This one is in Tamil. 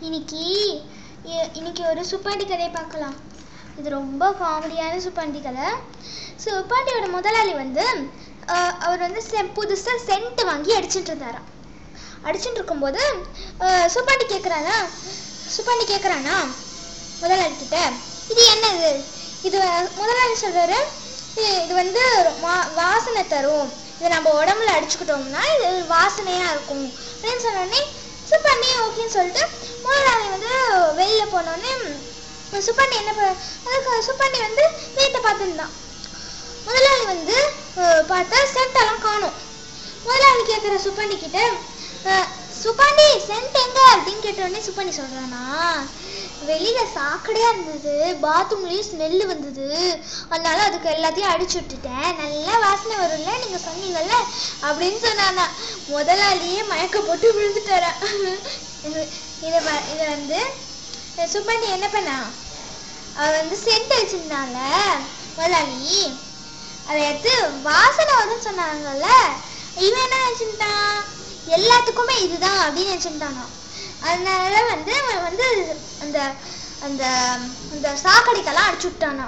இன்னைக்கு இன்னைக்கு ஒரு சுப்பாண்டி கதையை பார்க்கலாம். இது ரொம்ப காமெடியான சுப்பாண்டி கதை. சுப்பாண்டியோட முதலாளி வந்து அவர் வந்து செ- புதுசாக சென்ட் வாங்கி அடிச்சுட்டு இருந்தாராம். அடிச்சுட்டு இருக்கும்போது சுப்பாண்டி கேட்குறானா சுப்பாண்டி கேட்குறானா முதலாளி கிட்ட இது என்னது? இது முதலாளி சொல்றாரு "இது- வந்து வா- வாசனை தரும். இதை நம்ம உடம்புல அடிச்சுக்கிட்டோம்னா இது வாசனையா இருக்கும். அப்படின்னு சொன்னோடனே அப்படின்னு சொல்லிட்டு முதலாளி வந்து வெளியில போனோடனே சுப்பாண்டி என்ன பண்ண அதுக்கு சுப்பாண்டி வந்து வீட்டை பார்த்துருந்தான். முதலாளி வந்து பார்த்தா சென்டெல்லாம் காணும். முதலாளி கேட்குற சுப்பாண்டி கிட்ட சுப்பாண்டி சென்ட் எங்க அப்படின்னு கேட்ட உடனே சுப்பாண்டி சொல்றானா வெளியில சாக்கடையா இருந்தது பாத்ரூம்லயும் ஸ்மெல்லு வந்தது. அதனால அதுக்கு எல்லாத்தையும் அடிச்சு விட்டுட்டேன். நல்லா வாசனை வரும்ல நீங்க சொன்னீங்கல்ல அப்படின்னு சொன்னானா. முதலாளியே மயக்க போட்டு விழுந்துட்டாரா. இது இதை இதை வந்து சுப்பண்ணி என்ன பண்ணா? அவ வந்து சென்ட் வச்சிருந்தால முதலாளி. அதை எடுத்து வாசனை வரும்னு சொன்னாங்கல்ல இவன் என்ன நினைச்சுட்டான் எல்லாத்துக்குமே இதுதான் அப்படின்னு நினைச்சுட்டானா அதனால வந்து அவன் வந்து அந்த அந்த அந்த சாக்கடைக்கெல்லாம் அடிச்சு விட்டானா.